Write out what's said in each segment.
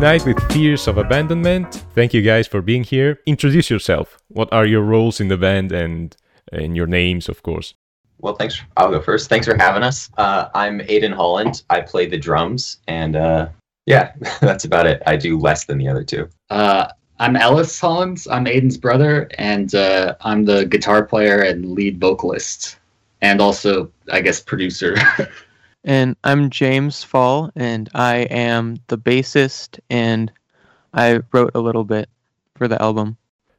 tonight with Fears of Abandonment. Thank you guys for being here. Introduce yourself. What are your roles in the band and, and your names, of course? Well, thanks. I'll go first. Thanks for having us. Uh, I'm Aiden Holland. I play the drums, and uh, yeah, that's about it. I do less than the other two. Uh, I'm Ellis Holland. I'm Aiden's brother, and uh, I'm the guitar player and lead vocalist, and also, I guess, producer. and I'm James Fall, and I am the bassist, and I wrote a little bit for the album.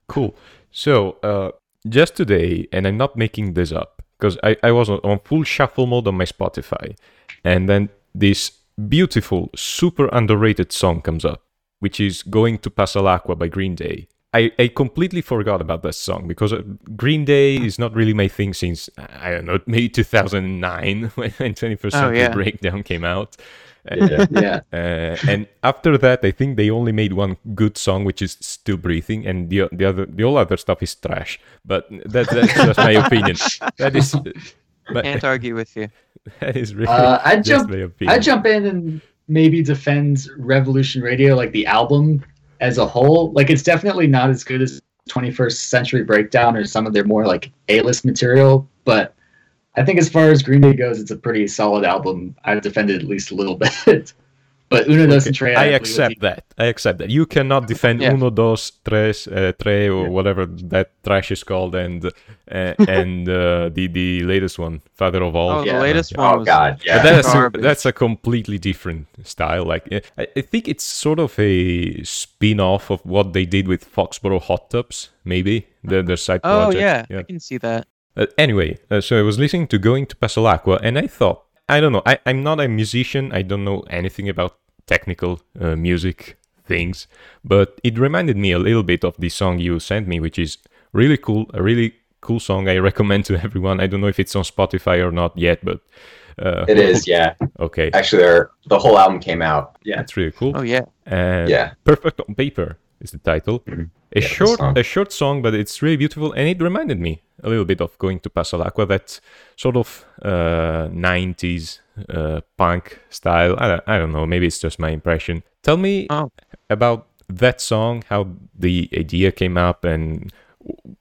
Cool. So, uh, just today, and I'm not making this up, because I, I was on full shuffle mode on my Spotify, and then this beautiful, super underrated song comes up, which is Going to Pasalacqua by Green Day. I, I completely forgot about that song because uh, Green Day is not really my thing since, I don't know, maybe 2009 when 21st Century oh, yeah. Breakdown came out. Yeah. yeah. Uh, and after that, I think they only made one good song, which is "Still Breathing," and the the other the all other stuff is trash. But that, that's just my opinion. That is. But, Can't argue with you. That is really. Uh, I jump. I jump in and maybe defend Revolution Radio, like the album as a whole. Like it's definitely not as good as 21st Century Breakdown or some of their more like A-list material, but I think as far as Green Day goes, it's a pretty solid album. I've defended at least a little bit. But Uno, Dos, and Tres. I, accept that. I accept that. You cannot defend yeah. Uno, Dos, Tres, uh, Tre, or yeah. whatever that trash is called, and uh, and uh, the the latest one, Father of All. Oh, yeah. the latest one. Oh God, yeah. that's a, that's a completely different style. Like I, I think it's sort of a spin-off of what they did with Foxboro Hot Tubs, maybe their their side oh, project. Oh yeah, yeah, I can see that. Uh, anyway, uh, so I was listening to Going to Pasalacqua, and I thought, I don't know, I, I'm not a musician, I don't know anything about technical uh, music things, but it reminded me a little bit of the song you sent me, which is really cool, a really cool song I recommend to everyone. I don't know if it's on Spotify or not yet, but. Uh, it is, yeah. Okay. Actually, the whole album came out. Yeah, it's really cool. Oh yeah. And yeah. Perfect on paper is the title. Mm-hmm. A yeah, short, a short song, but it's really beautiful, and it reminded me a little bit of going to Pasalacqua, that sort of uh, 90s uh, punk style. I don't, I don't know, maybe it's just my impression. Tell me oh. about that song, how the idea came up, and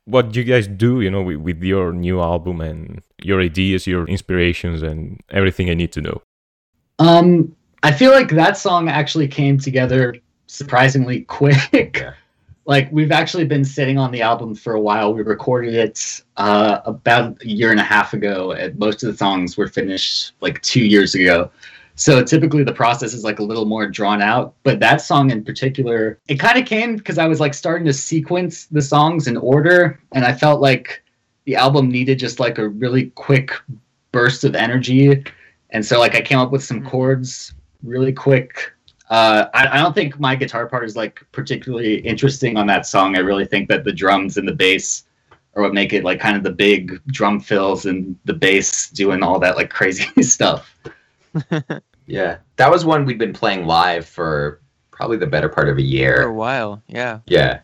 what you guys do, you know, with, with your new album and your ideas, your inspirations, and everything I need to know. Um, I feel like that song actually came together surprisingly quick. Yeah like we've actually been sitting on the album for a while. We recorded it uh, about a year and a half ago, and most of the songs were finished like two years ago. So typically the process is like a little more drawn out. But that song in particular, it kind of came because I was like starting to sequence the songs in order, and I felt like the album needed just like a really quick burst of energy. And so like I came up with some mm-hmm. chords really quick uh, I, I, don't think my guitar part is like particularly interesting on that song. I really think that the drums and the bass are what make it like kind of the big drum fills and the bass doing all that like crazy stuff. yeah, that was one we'd been playing live for probably the better part of a year. For a while, yeah. Yeah.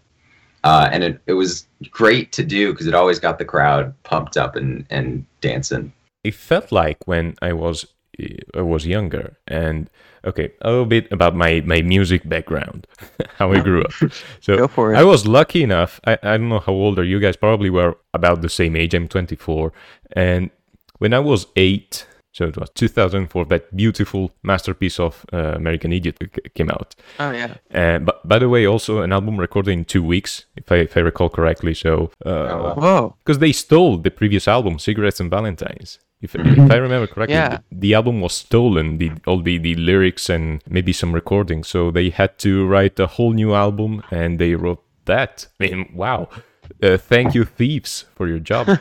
Uh, and it, it was great to do because it always got the crowd pumped up and, and dancing. It felt like when I was I was younger and okay, a little bit about my, my music background, how I grew up. So Go for it. I was lucky enough. I, I don't know how old are you guys. Probably were about the same age. I'm 24, and when I was eight, so it was 2004. That beautiful masterpiece of uh, American Idiot came out. Oh yeah. And but by the way, also an album recorded in two weeks, if I if I recall correctly. So uh, oh, because they stole the previous album, Cigarettes and Valentines. If, if I remember correctly, yeah. the, the, album was stolen, the, all the, the lyrics and maybe some recordings. So they had to write a whole new album and they wrote that. I mean, wow. Uh, thank you, thieves, for your job.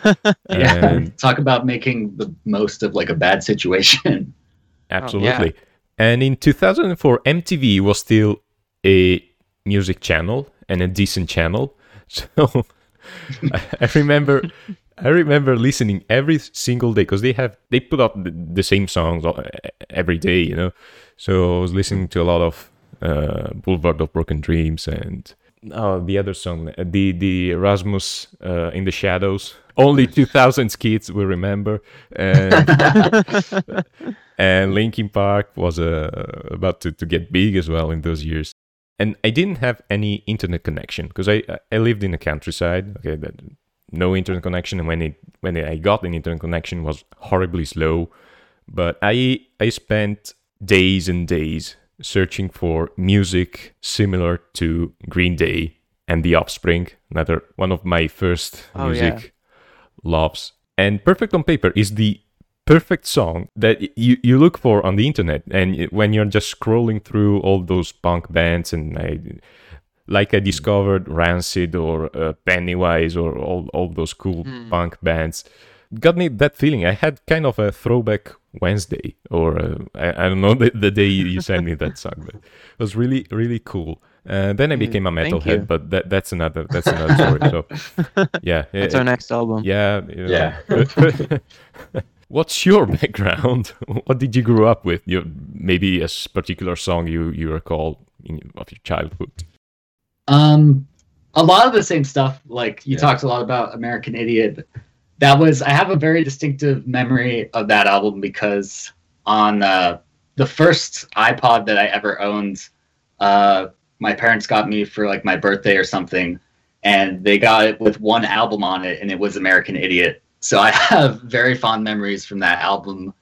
yeah. And Talk about making the most of like a bad situation. Absolutely. Oh, yeah. And in 2004, MTV was still a music channel and a decent channel. So I remember I remember listening every single day because they have they put up the, the, same songs every day, you know. So I was listening to a lot of uh, Boulevard of Broken Dreams and oh, the other song, the the Rasmus uh, in the Shadows. Only 2000 kids will remember. And, and Linkin Park was uh, about to, to get big as well in those years. and I didn't have any internet connection because I I lived in the countryside. Okay, that no internet connection, and when it when I got an internet connection was horribly slow. But I I spent days and days searching for music similar to Green Day and The Offspring, another one of my first Oh, music loves. And Perfect on Paper is the perfect song that you, you look for on the internet and when you're just scrolling through all those punk bands and I, like I discovered Rancid or uh, Pennywise or all, all those cool Hmm. punk bands got me that feeling I had kind of a throwback Wednesday or uh, I, I don't know the, the day you sent me that song but it was really really cool uh, then I Mm, became a metalhead but that, that's another that's another story so yeah That's uh, our next album. yeah. you know. Yeah. What's your background? What did you grow up with? Your maybe a particular song you you recall in, of your childhood. Um, a lot of the same stuff. Like you Yeah. talked a lot about American Idiot. That was I have a very distinctive memory of that album because on uh, the first iPod that I ever owned, uh, my parents got me for like my birthday or something, and they got it with one album on it, and it was American Idiot. So I have very fond memories from that album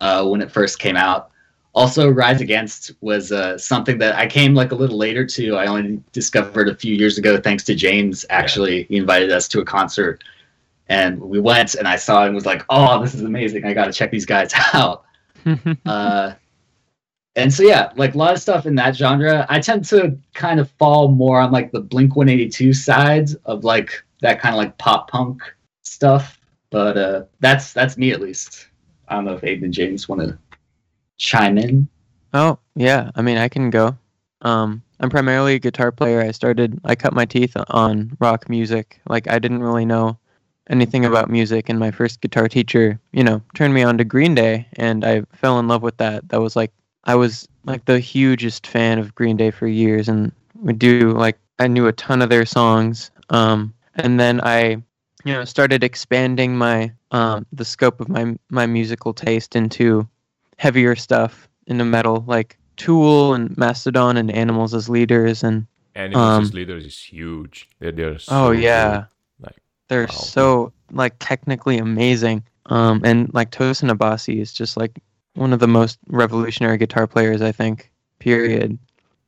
uh, when it first came out. Also, Rise Against was uh, something that I came like a little later to. I only discovered a few years ago, thanks to James. Actually, he invited us to a concert, and we went, and I saw it and was like, "Oh, this is amazing! I got to check these guys out." uh, and so yeah, like a lot of stuff in that genre. I tend to kind of fall more on like the Blink One Eighty Two side of like that kind of like pop punk stuff. But uh, that's that's me at least. I don't know if Aiden and James want to chime in. Oh, yeah. I mean, I can go. Um, I'm primarily a guitar player. I started, I cut my teeth on rock music. Like, I didn't really know anything about music, and my first guitar teacher, you know, turned me on to Green Day, and I fell in love with that. That was like, I was like the hugest fan of Green Day for years, and would do like, I knew a ton of their songs. Um, and then I, you know, started expanding my, um, the scope of my, my musical taste into heavier stuff in the metal, like Tool and Mastodon and Animals as leaders, and Animals Um, as Leaders is huge. They're, they're so oh yeah, Like, they're wow. so like technically amazing. Um, and like Tosin Abasi is just like one of the most revolutionary guitar players I think. Period.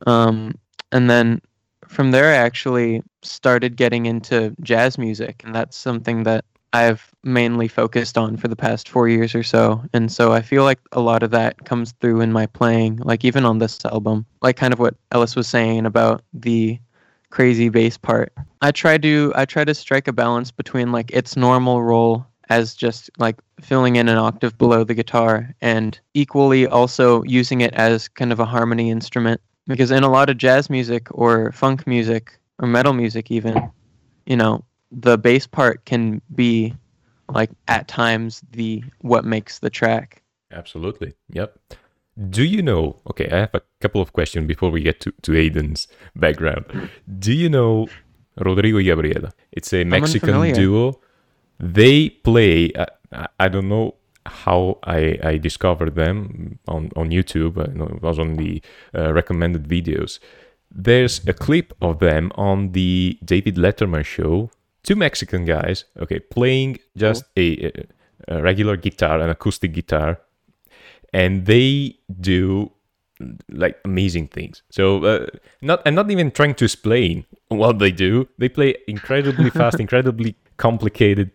Um, and then from there, I actually started getting into jazz music, and that's something that I've mainly focused on for the past four years or so. And so I feel like a lot of that comes through in my playing, like even on this album, like kind of what Ellis was saying about the crazy bass part. I try to I try to strike a balance between like its normal role as just like filling in an octave below the guitar and equally also using it as kind of a harmony instrument because in a lot of jazz music or funk music or metal music even you know the bass part can be like at times the what makes the track Absolutely. Yep. Do you know? Okay, I have a couple of questions before we get to, to Aiden's background. Do you know Rodrigo y Gabriela? It's a Mexican duo. They play. Uh, I- I don't know how I, I discovered them on, on YouTube. I it was on the uh, recommended videos. There's a clip of them on the David Letterman show. Two Mexican guys, okay, playing just a, a, a regular guitar, an acoustic guitar, and they do like amazing things. So uh, not I'm not even trying to explain what they do. They play incredibly fast, incredibly complicated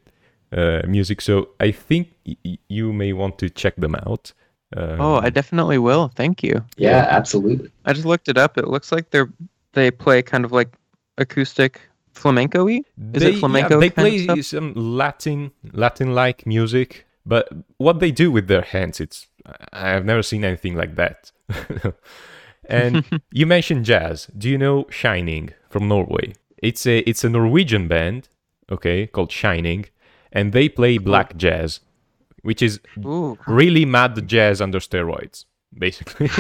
uh, music. So I think y- y- you may want to check them out. Um, oh i definitely will thank you Yeah, absolutely. i just looked it up it looks like they're they play kind of like acoustic flamenco-y Is they, it flamenco they play some Latin Latin-like music, but what they do with their hands, it's I've never seen anything like that. and you mentioned jazz. Do you know Shining from Norway? It's a it's a Norwegian band, okay, called Shining, and they play black jazz, which is Ooh. really mad jazz under steroids, basically.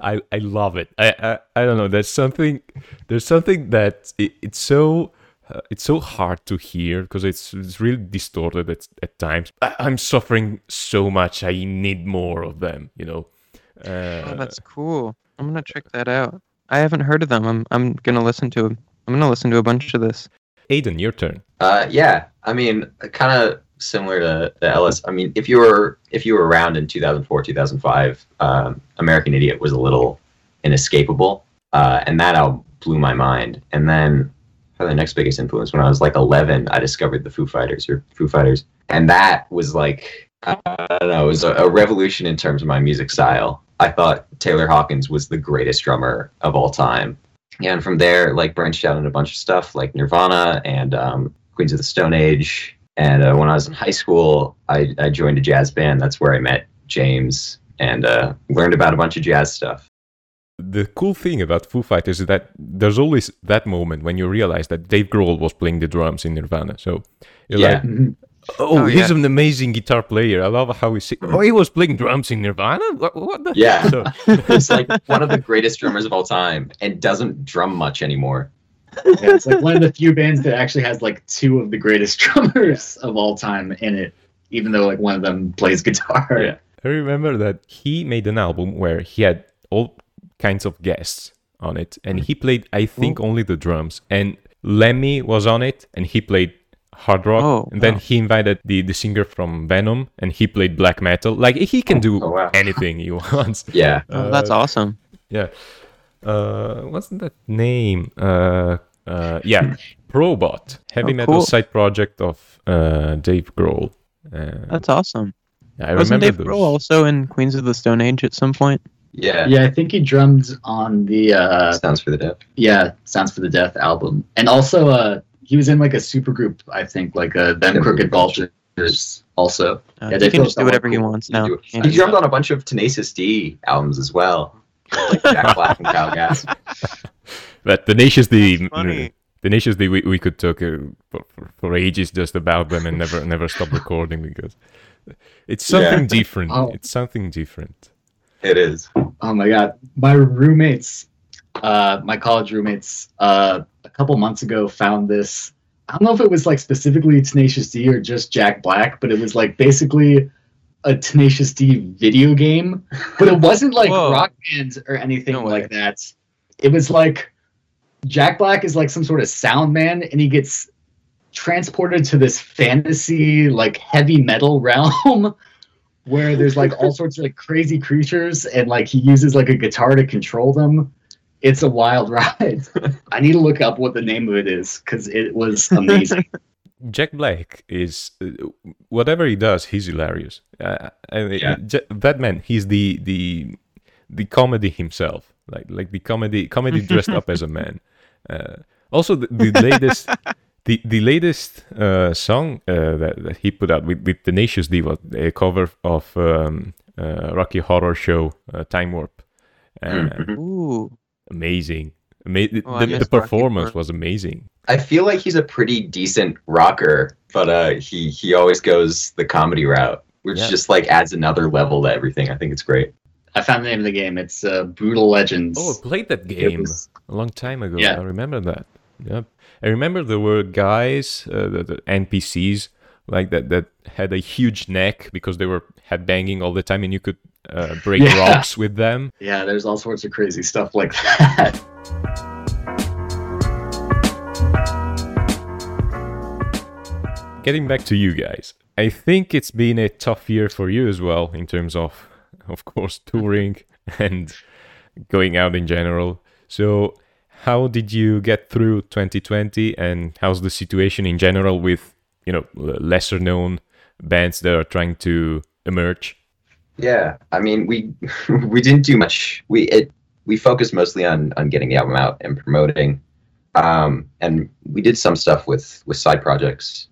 I I love it. I, I I don't know. There's something there's something that it, it's so uh, it's so hard to hear because it's it's really distorted at, at times. I, I'm suffering so much. I need more of them. You know. Uh, Oh, that's cool. I'm gonna check that out. I haven't heard of them. I'm I'm gonna listen to. I'm gonna listen to a bunch of this. Aiden, your turn. Uh, yeah, I mean, kind of similar to the Ellis. I mean, if you were if you were around in 2004, 2005, um, American Idiot was a little inescapable, uh, and that album blew my mind. And then the next biggest influence when I was like 11, I discovered the Foo Fighters or Foo Fighters, and that was like I don't know, it was a, a revolution in terms of my music style. I thought Taylor Hawkins was the greatest drummer of all time. And from there, like branched out into a bunch of stuff like Nirvana and um, Queens of the Stone Age. And uh, when I was in high school, I, I joined a jazz band. That's where I met James and uh, learned about a bunch of jazz stuff. The cool thing about Foo Fighters is that there's always that moment when you realize that Dave Grohl was playing the drums in Nirvana. So you're Yeah. like, Mhm. oh, Oh, he's yeah. an amazing guitar player. I love how he sings. Oh, he was playing drums in Nirvana? What, what the? Yeah. So, He's like one of the greatest drummers of all time and doesn't drum much anymore. Yeah, it's like one of the few bands that actually has like two of the greatest drummers of all time in it, even though like one of them plays guitar. Yeah. I remember that he made an album where he had all kinds of guests on it, and he played, I think, only the drums. And Lemmy was on it, and he played hard rock. Oh, and then wow. he invited the, the singer from Venom, and he played black metal. Like he can do Oh, wow. anything he wants. Yeah. Oh, that's Uh, awesome. Yeah. Uh, what's that name? Uh, uh, yeah, Probot, heavy Oh, metal cool. side project of uh, Dave Grohl. Uh, That's awesome. I Wasn't remember Dave those. Grohl also in Queens of the Stone Age at some point? Yeah. Yeah, I think he drummed on the uh Songs for the Deaf. yeah, Songs for the Deaf album. And also uh he was in like a supergroup, I think, like uh Them Them Crooked Crooked Vultures also. Uh, Yeah, they he can just do somewhat whatever he cool. wants now. He, can't he he? drummed on a bunch of Tenacious D albums as well, like Jack Black and Kyle Gass. But Tenacious D, That's funny. Tenacious D, we, we could talk uh, for, for, for ages just about them and never never stop recording because it's something different. Oh. It's something different. It is. Oh my god. My roommates, uh my college roommates, uh a couple months ago found this. I don't know if it was like specifically Tenacious D or just Jack Black, but it was like basically a Tenacious D video game. But it wasn't like Whoa. rock band or anything No like that. It was like Jack Black is like some sort of sound man and he gets transported to this fantasy like heavy metal realm where there's like all sorts of like crazy creatures and like he uses like a guitar to control them. It's a wild ride. I need to look up what the name of it is because it was amazing. Jack Black is uh, whatever he does, he's hilarious. Uh, and Yeah. J- that man, he's the the the comedy himself, like like the comedy comedy dressed up as a man. Uh, also, the, the latest the the latest uh, song uh, that, that he put out with with Tenacious D was a cover of um, uh, Rocky Horror Show uh, Time Warp. Uh, Mhm. Ooh. Amazing. Ama- the, Oh, I the performance was amazing. I feel like he's a pretty decent rocker, but uh, he he always goes the comedy route, which Yeah. just like adds another level to everything. I think it's great. I found the name of the game. It's uh, Brutal Legends. Oh, I played that game. was- a long time ago. Yeah. I remember that. Yep. I remember there were guys, uh, the, the NPCs, like that that had a huge neck because they were head banging all the time, and you could uh, break Yeah. rocks with them. yeah, there's all sorts of crazy stuff like that. Getting back to you guys, I think it's been a tough year for you as well in terms of, of course, touring and going out in general. So, how did you get through 2020, and how's the situation in general with you know lesser known bands that are trying to emerge? Yeah, I mean we we didn't do much. We it we focused mostly on on getting the album out and promoting, um, and we did some stuff with with side projects.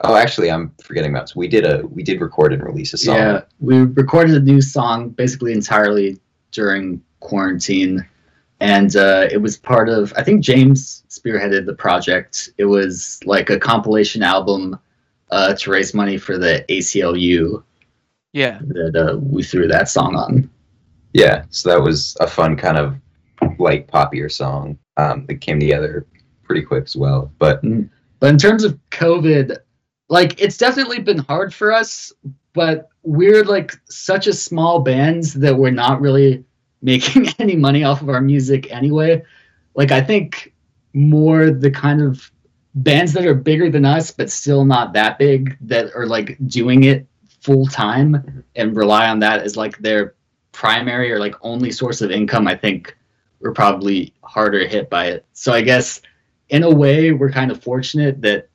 Oh, actually, I'm forgetting about. So we did a we did record and release a song. Yeah, we recorded a new song basically entirely during quarantine, and uh, it was part of. I think James spearheaded the project. It was like a compilation album uh, to raise money for the ACLU Yeah. that uh, we threw that song on. Yeah, so that was a fun kind of light poppier song um, that came together pretty quick as well. But But in terms of COVID, like it's definitely been hard for us, but we're like such a small band that we're not really making any money off of our music anyway. Like I think more the kind of bands that are bigger than us but still not that big that are like doing it full time and rely on that as like their primary or like only source of income, I think we're probably harder hit by it. So I guess in a way we're kind of fortunate that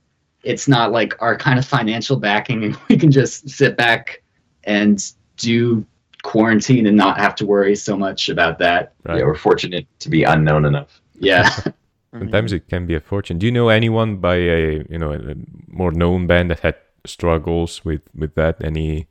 it's not like our kind of financial backing and we can just sit back and do quarantine and not have to worry so much about that. Right. Yeah, we're fortunate to be unknown enough. Yeah. Sometimes it can be a fortune. Do you know anyone by a you know a more known band that had struggles with with that? Any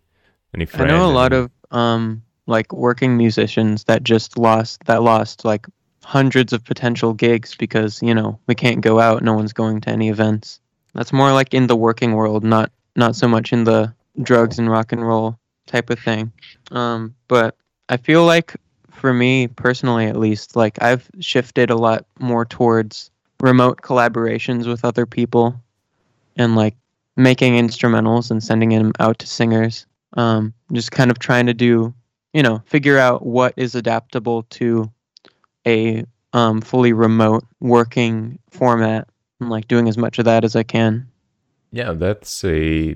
any friends? I know a lot of um like working musicians that just lost that lost like hundreds of potential gigs because you know we can't go out no one's going to any events that's more like in the working world not not so much in the drugs and rock and roll type of thing um but i feel like for me personally at least like i've shifted a lot more towards remote collaborations with other people and like making instrumentals and sending them out to singers um, just kind of trying to do you know figure out what is adaptable to a um, fully remote working format and like doing as much of that as i can Yeah, that's a.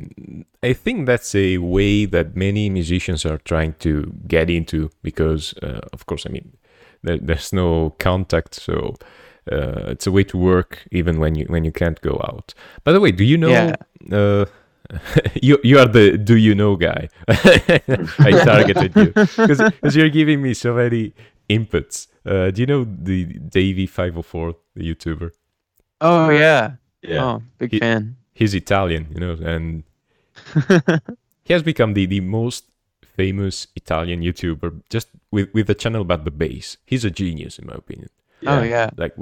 I think that's a way that many musicians are trying to get into because, uh, of course, I mean, there, there's no contact, so uh, it's a way to work even when you when you can't go out. By the way, do you know? Yeah. Uh, you you are the do you know guy. I targeted you because you're giving me so many inputs. Uh, do you know the Davie five hundred four, the YouTuber? oh yeah, Yeah. oh big He- fan he's Italian, you know, and he has become the, the most famous Italian YouTuber just with, with a channel about the bass. He's a genius, in my opinion. Oh yeah. Like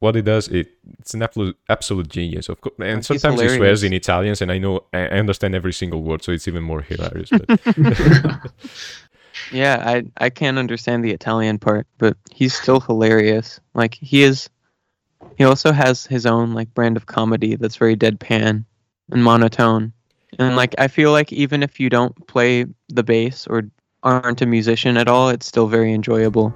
what he does, it it's an absolute absolute genius. Of course, and He's sometimes he swears in Italians, and I know I I understand every single word, so it's even more hilarious. But yeah i i can't understand the italian part but he's still hilarious. Like he is he also has his own like brand of comedy that's very deadpan and monotone. And like i feel like even if you don't play the bass or aren't a musician at all it's still very enjoyable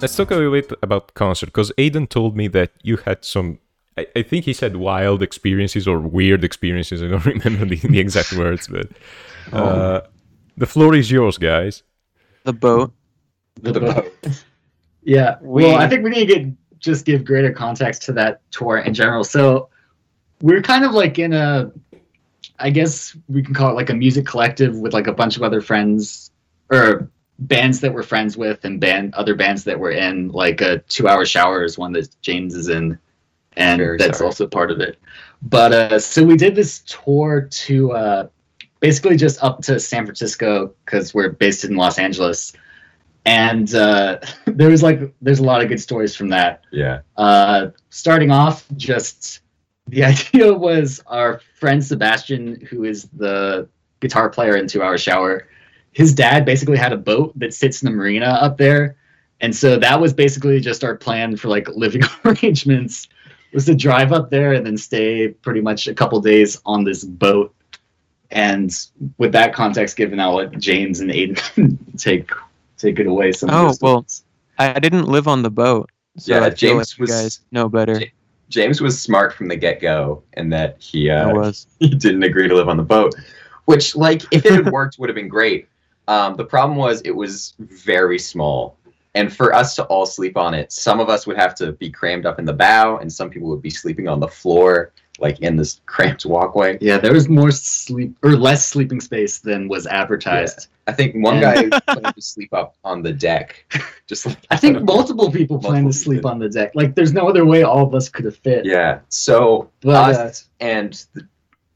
let's talk a little bit about concert because Aiden told me that you had some. I, I think he said wild experiences or weird experiences. I don't remember the, the exact words, but uh, the floor is yours, guys. the boat The The boat. boat. Yeah. We- well, I think we need to get just give greater context to that tour in general. So we're kind of like in a I guess we can call it like a music collective with like a bunch of other friends or bands that we're friends with and band other bands that we're in. Like a two hour shower is one that James is in. And Very that's sorry. also part of it. But uh so we did this tour to uh basically just up to San Francisco because we're based in Los Angeles. And uh, there was like, there's a lot of good stories from that. Yeah. Uh, starting off, just the idea was our friend Sebastian, who is the guitar player in Two Hour Shower, his dad basically had a boat that sits in the marina up there. And so that was basically just our plan for like living arrangements was to drive up there and then stay pretty much a couple days on this boat. And with that context given, I'll let James and Aiden take take it away. Some of Oh, well, i didn't live on the boat so Yeah, I feel James like you was- guys know better Ja- James was smart from the get go in that he uh, was he didn't agree to live on the boat, which like if it had worked would have been great. Um, the problem was it was very small, and for us to all sleep on it, some of us would have to be crammed up in the bow, and some people would be sleeping on the floor, like in this cramped walkway. Yeah, there was more sleep or less sleeping space than was advertised. I think one guy planned to sleep up on the deck, just like I think multiple people plan to sleep people. on the deck. Like, there's no other way all of us could have fit. Yeah. So But uh, us and the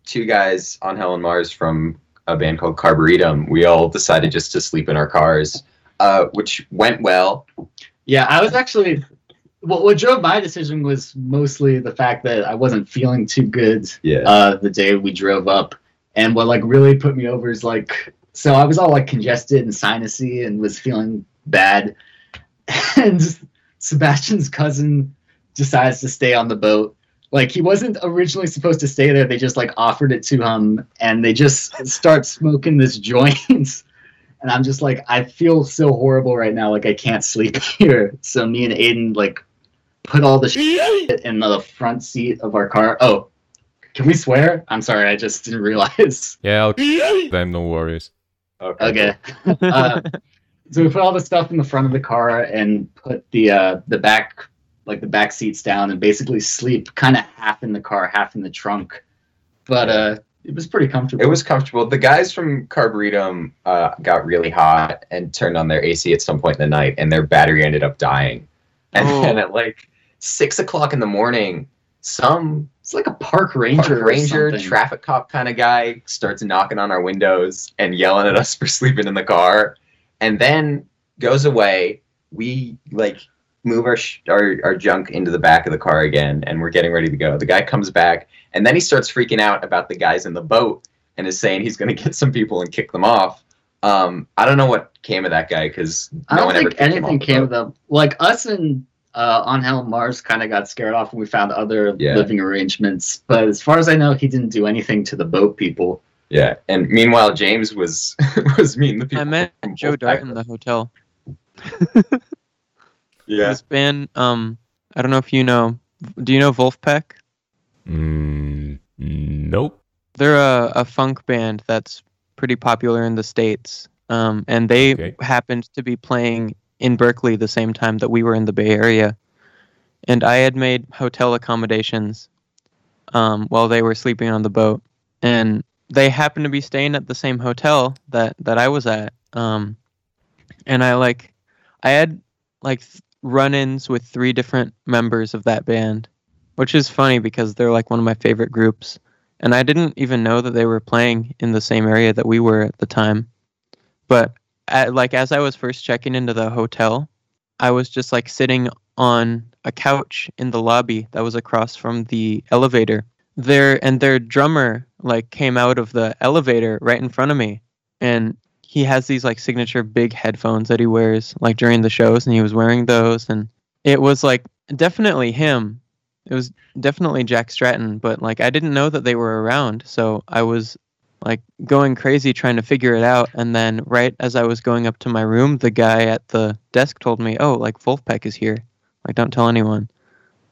two guys on Helen Mars from a band called Carburetum, we all decided just to sleep in our cars, uh, which went well. yeah, I was actually. What, what drove my decision was mostly the fact that I wasn't feeling too good Yeah. uh, the day we drove up, and what like really put me over is like so I was all like congested and sinusy and was feeling bad, and Sebastian's cousin decides to stay on the boat Like he wasn't originally supposed to stay there. They just like offered it to him, and they just start smoking this joint. and I'm just like, I feel so horrible right now. Like I can't sleep here. So me and Aiden like put all the shit in the front seat of our car. Oh, can we swear? I'm sorry, I just didn't realize. Yeah, I'll them. No worries. Okay. uh, so we put all the stuff in the front of the car and put the uh, the back like the back seats down and basically sleep kind of half in the car, half in the trunk. But uh, it was pretty comfortable. It was comfortable. The guys from Carburetum uh, got really hot and turned on their AC at some point in the night, and their battery ended up dying. And Oh. then at like six o'clock in the morning, some It's like a park ranger. park ranger, traffic cop kind of guy starts knocking on our windows and yelling at us for sleeping in the car, and then goes away. We like move our, sh- our our junk into the back of the car again, and we're getting ready to go. The guy comes back, and then he starts freaking out about the guys in the boat and is saying he's going to get some people and kick them off. Um, I don't know what came of that guy because I don't one ever think kicked anything off came boat. of them. Like us and uh, on Hell Mars kind of got scared off, and we found other Yeah. living arrangements. But as far as I know, he didn't do anything to the boat people. Yeah, and meanwhile James was was meeting the people. I met Joe Vulfpeck. Dart in the hotel. Yeah. This band, um, I don't know if you know. Do you know Vulfpeck? Mm, nope. They're a, a funk band that's pretty popular in the states. Um, and they Okay. happened to be playing in Berkeley the same time that we were in the Bay Area. And I had made hotel accommodations um, while they were sleeping on the boat. And they happened to be staying at the same hotel that, that I was at. Um, and I like, I had like th- run-ins with three different members of that band, which is funny because they're like one of my favorite groups and I didn't even know that they were playing in the same area that we were at the time. But at, like as I was first checking into the hotel, I was just like sitting on a couch in the lobby that was across from the elevator. Their and their drummer like came out of the elevator right in front of me, and he has these like signature big headphones that he wears like during the shows, and he was wearing those, and it was like definitely him. It was definitely Jack Stratton, but like I didn't know that they were around, so I was like going crazy trying to figure it out. And then right as I was going up to my room, the guy at the desk told me, "Oh, like Vulfpeck is here. Like don't tell anyone."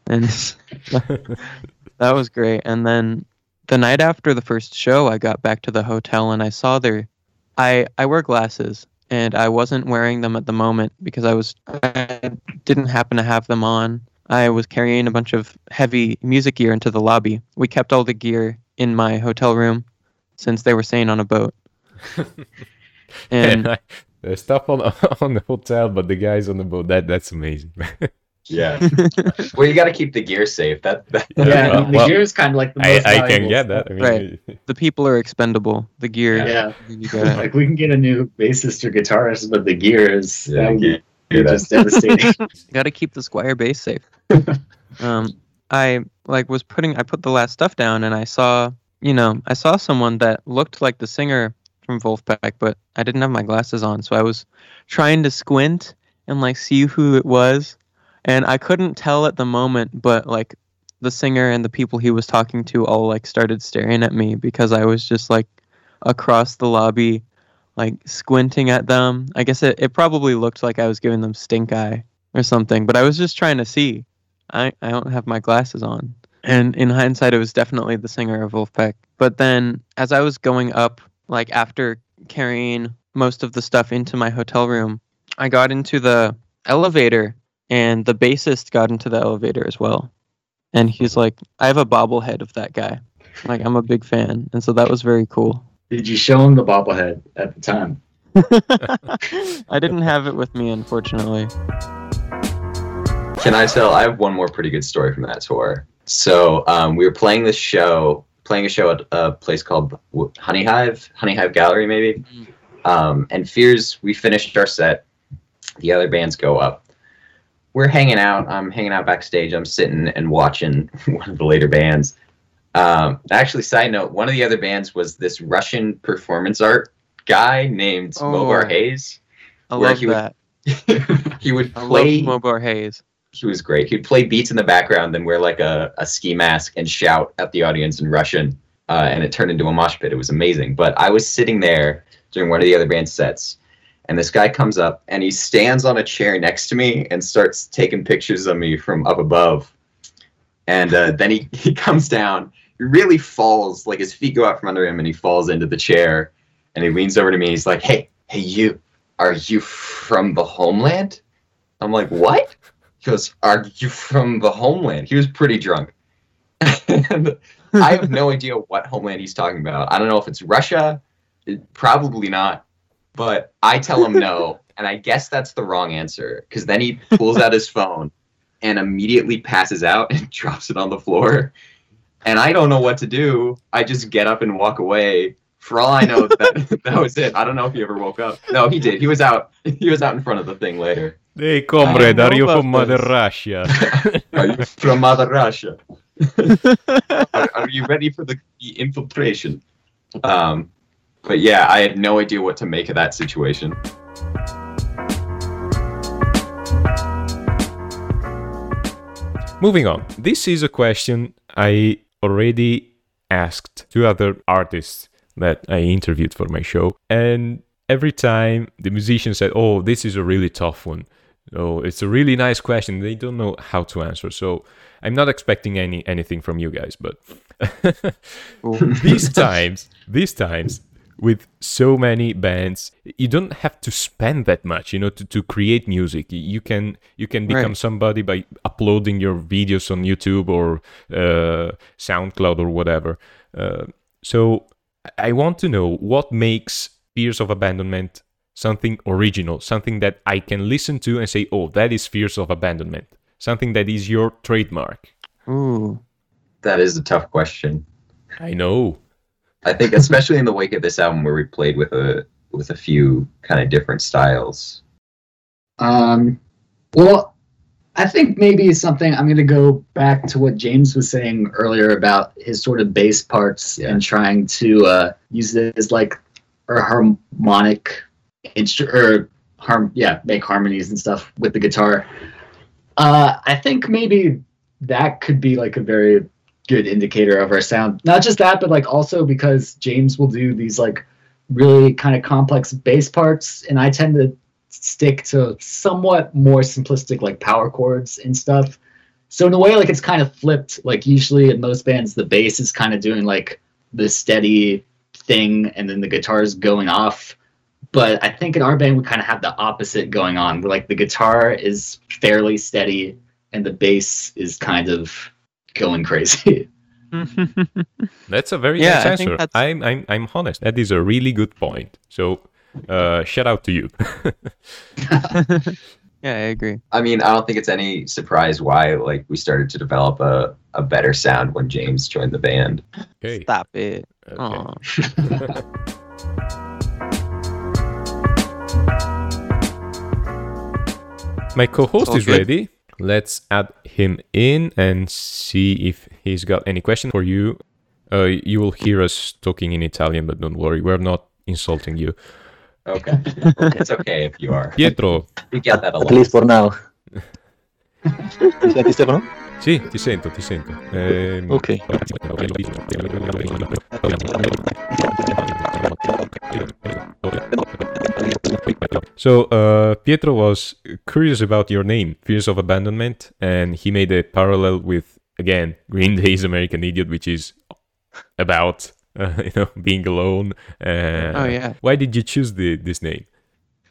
And that was great. And then the night after the first show, I got back to the hotel and I saw their I I wear glasses and I wasn't wearing them at the moment because I was I didn't happen to have them on. I was carrying a bunch of heavy music gear into the lobby. We kept all the gear in my hotel room since they were staying on a boat. And the stuff on on the hotel, but the guys on the boat. That that's amazing. Yeah. well, you got to keep the gear safe. That, that Yeah, Yeah, and the well, gear is kind of like the I, most I can valuable get that. I mean, Right. the people are expendable. The gear, Yeah. you gotta- like we can get a new bassist or guitarist, but the gear is Yeah, that would gear- be gear, just devastating. gotta keep the Squier bass safe. um, I like was putting I put the last stuff down and I saw you know I saw someone that looked like the singer from Vulfpeck, but I didn't have my glasses on, so I was trying to squint and like see who it was, and I couldn't tell at the moment, but like the singer and the people he was talking to all like started staring at me because I was just like across the lobby like squinting at them. I guess it, it probably looked like I was giving them stink eye or something, but I was just trying to see. I, I don't have my glasses on. And in hindsight, it was definitely the singer of Vulfpeck. But then as I was going up, like after carrying most of the stuff into my hotel room, I got into the elevator and the bassist got into the elevator as well. And he's like, I have a bobblehead of that guy. Like, I'm a big fan. And so that was very cool. Did you show him the bobblehead at the time? I didn't have it with me, unfortunately. Can I tell? I have one more pretty good story from that tour. So um, we were playing this show, playing a show at a place called W- Honey Hive, Honey Hive Gallery, maybe. Mm. Um, and Fears, we finished our set. The other bands go up. We're hanging out. I'm hanging out backstage. I'm sitting and watching one of the later bands. Um, actually, side note, one of the other bands was this Russian performance art guy named Oh. Mobar Hayes. I love he would that. he would I play love Mobar Hayes. he was great. He'd play beats in the background, then wear like a, a ski mask and shout at the audience in Russian, uh, and it turned into a mosh pit. It was amazing. But I was sitting there during one of the other band sets, and this guy comes up and he stands on a chair next to me and starts taking pictures of me from up above. And uh, then he, he comes down. He really falls, like his feet go out from under him, and he falls into the chair. And he leans over to me. And he's like, "Hey, hey, you, are you from the homeland?" I'm like, "What?" He goes, Are you from the homeland? He was pretty drunk. and I have no idea what homeland he's talking about. I don't know if it's Russia. Probably not. But I tell him no. and I guess that's the wrong answer. Because then he pulls out his phone and immediately passes out and drops it on the floor. And I don't know what to do. I just get up and walk away. For all I know, that that was it. I don't know if he ever woke up. No, he did. He was out. He was out in front of the thing later. Hey, comrade, are you about from Mother this. Russia? Are you from Mother Russia? are, are you ready for the, the infiltration? Um, but yeah, I had no idea what to make of that situation. Moving on. This is a question I already asked two other artists that I interviewed for my show. And every time the musician said, Oh, this is a really tough one. Oh, it's a really nice question. They don't know how to answer. So I'm not expecting any anything from you guys, but these times, these times, with so many bands, you don't have to spend that much, you know, to, to create music. You can you can become Right. somebody by uploading your videos on YouTube or uh, SoundCloud or whatever. Uh, so I want to know what makes Fears of Abandonment something original, something that I can listen to and say, "Oh, that is Fears of Abandonment." Something that is your trademark. Ooh. That is a tough question. I know. I think, especially in the wake of this album, where we played with a with a few kind of different styles. Um, well, I think maybe something I'm going to go back to what James was saying earlier about his sort of bass parts Yeah. and trying to uh, use it as like a harmonic instrument or harm, yeah, make harmonies and stuff with the guitar. Uh, I think maybe that could be like a very good indicator of our sound. Not just that, but like also because James will do these like really kind of complex bass parts, and I tend to stick to somewhat more simplistic like power chords and stuff. So in a way, like it's kind of flipped. Like usually in most bands, the bass is kind of doing like the steady thing, and then the guitar is going off. But I think in our band we kind of have the opposite going on. Where like the guitar is fairly steady, and the bass is kind of going crazy. That's a very Yeah, nice I think answer. that's- I'm, I'm, I'm honest. That is a really good point. So, uh, shout out to you. yeah, I agree. I mean, I don't think it's any surprise why like we started to develop a, a better sound when James joined the band. okay. Stop it. okay. My co-host All is ready. Let's add him in and see if he's got any question for you. Uh, you will hear us talking in Italian, but don't worry, we're not insulting you. Okay, it's okay if you are. Pietro, We get that a lot. At least for now. Mi senti Stefano? sì, ti sento, ti sento. Ehm, Ok. So uh, Pietro was curious about your name, Fears of Abandonment, and he made a parallel with again Green Day's American Idiot, which is about uh, you know being alone. Uh, Oh, yeah. Why did you choose the this name?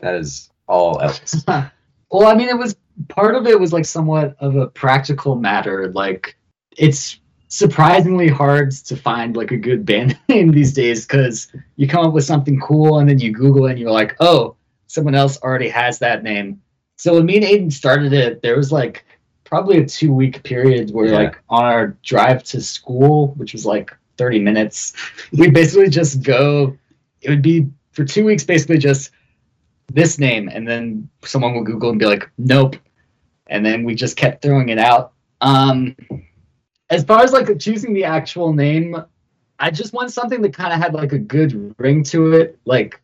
That is all Ellis. well, I mean, it was part of it was like somewhat of a practical matter. Like, it's surprisingly hard to find like a good band name these days because you come up with something cool and then you Google it and you're like, oh, someone else already has that name. So when me and Aiden started it, there was like probably a two week period where Yeah. like on our drive to school, which was like 30 minutes, we'd basically just go. It would be for two weeks basically just this name and then someone would google and be like nope and then we just kept throwing it out um as far as like choosing the actual name i just want something that kind of had like a good ring to it like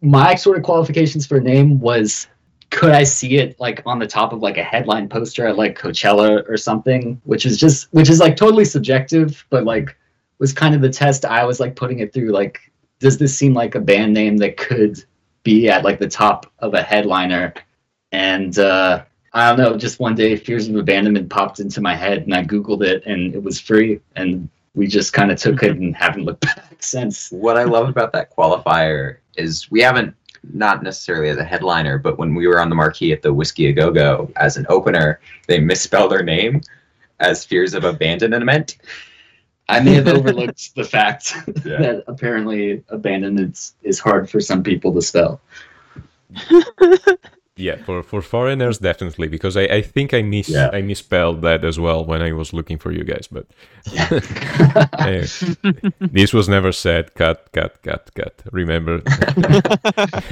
my sort of qualifications for a name was could I see it like on the top of like a headline poster at like Coachella or something, which is just which is like totally subjective, but like was kind of the test I was like putting it through. Like, does this seem like a band name that could be at like the top of a headliner? And uh, I don't know, just one day Fears of Abandonment popped into my head and I Googled it and it was free and we just kind of took it and haven't looked back since. What I love about that qualifier is we haven't not necessarily as a headliner, but when we were on the marquee at the Whisky A Go Go as an opener, they misspelled our name as Fears of Abandonment. I may have overlooked the fact Yeah. that apparently abandonment is hard for some people to spell. Yeah, for, for foreigners definitely because I, I think I miss Yeah. I misspelled that as well when I was looking for you guys, but eh, this was never said. Cut, cut, cut, cut. Remember,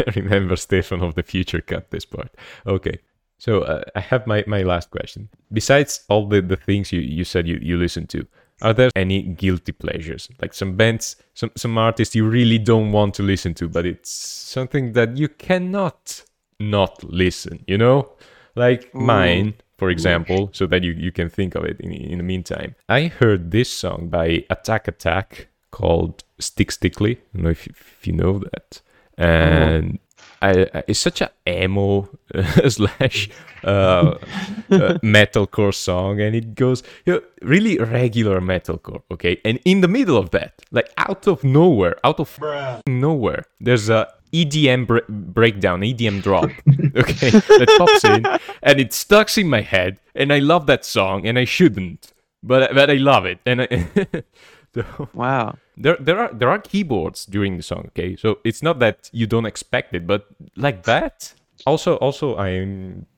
remember, Stefan of the future. Cut this part. Okay. So uh, I have my, my last question. Besides all the, the things you, you said you, you listen to, are there any guilty pleasures? Like some bands, some, some artists you really don't want to listen to, but it's something that you cannot not listen, you know? Like mine, for example, so that you, you can think of it in, in the meantime. I heard this song by Attack Attack called Stick Stickly. I don't know if you, if you know that. And I, I- it's such a emo slash uh, uh, metalcore song, and it goes you know, really regular metalcore, okay? And in the middle of that, like out of nowhere, out of nowhere, there's a EDM br- breakdown, EDM drop, okay, that pops in, and it stucks in my head, and I love that song, and I shouldn't, but but I love it, and I, so, Wow. there there are there are keyboards during the song okay? So it's not that you don't expect it but like that also also i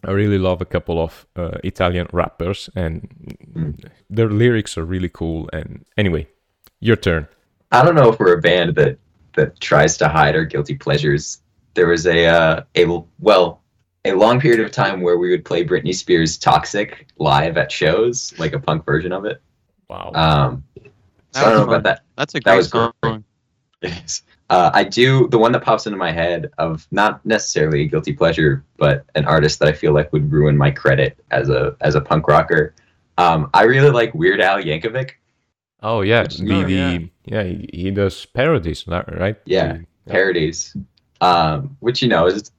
i really love a couple of uh, italian rappers and their lyrics are really cool and anyway your turn. I don't know if we're a band that that tries to hide our guilty pleasures. There was a uh, a well a long period of time where we would play Britney Spears' "Toxic" live at shows, like a punk version of it. wow Um, so I don't know fun. about that. That's a That great was great. song. It is. Uh, I do the one that pops into my head of not necessarily a guilty pleasure, but an artist that I feel like would ruin my credit as a as a punk rocker. Um, I really like Weird Al Yankovic. oh yeah Which- the, Oh, the yeah. Yeah, he, he does parodies right Yeah. Parodies, um, which you know is,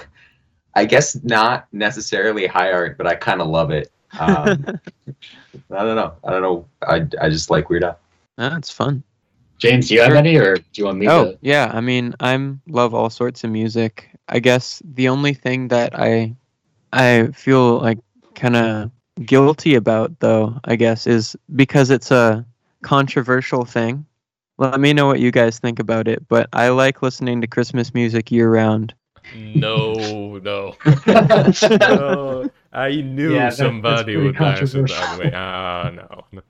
I guess not necessarily high art, but I kind of love it. Um, I don't know. I don't know. I, I just like Weird Al. That's fun. James, do you have any, or do you want me Oh to? yeah, I mean, I'm love all sorts of music. I guess the only thing that I I feel like kind of guilty about though, I guess, is because it's a controversial thing. Let me know what you guys think about it, but I like listening to Christmas music year round. no no no i knew Yeah, that- somebody pretty would answer that controversial. way ah no, no.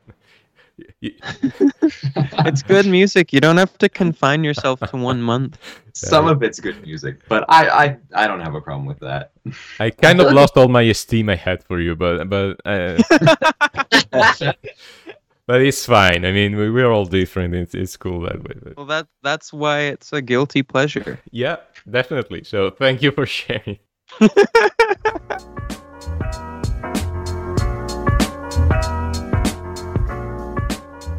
It's good music. You don't have to confine yourself to one month. Some of it's good music, but I, I, I don't have a problem with that. I kind of lost all my esteem I had for you, but but uh, but it's fine. I mean, we, we're all different. It's it's cool that way. But Well, that that's why it's a guilty pleasure. yeah, definitely. So thank you for sharing.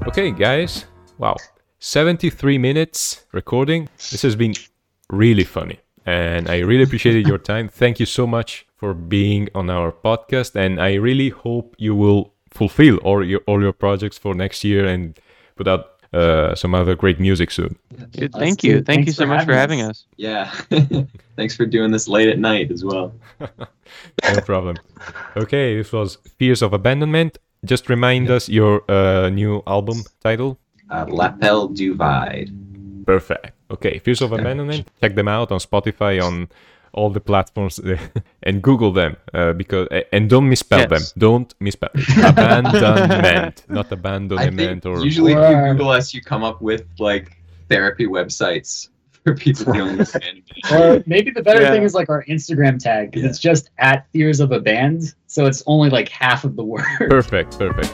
okay, guys. Wow, seventy-three minutes recording. This has been really funny, and I really appreciated your time. Thank you so much for being on our podcast, and I really hope you will fulfill all your all your projects for next year and put out uh, some other great music soon. Dude, Us thank too. you. Thank Thanks you so for much for having having us. us. Yeah. Thanks for doing this late at night as well. no problem. Okay, this was Fears of Abandonment. Just remind us your uh, new album title. Uh, Lapel Divide. Perfect. Okay, Fears of Abandonment. Check them out on Spotify, on all the platforms, and Google them uh, because and don't misspell Yes. them. Don't misspell it. abandonment, not abandonment or usually if you Google us, you come up with like therapy websites for people dealing with abandonment. Or maybe the better Yeah. thing is like our Instagram tag because Yeah. it's just at Fears of a Band, so it's only like half of the word. perfect. Perfect.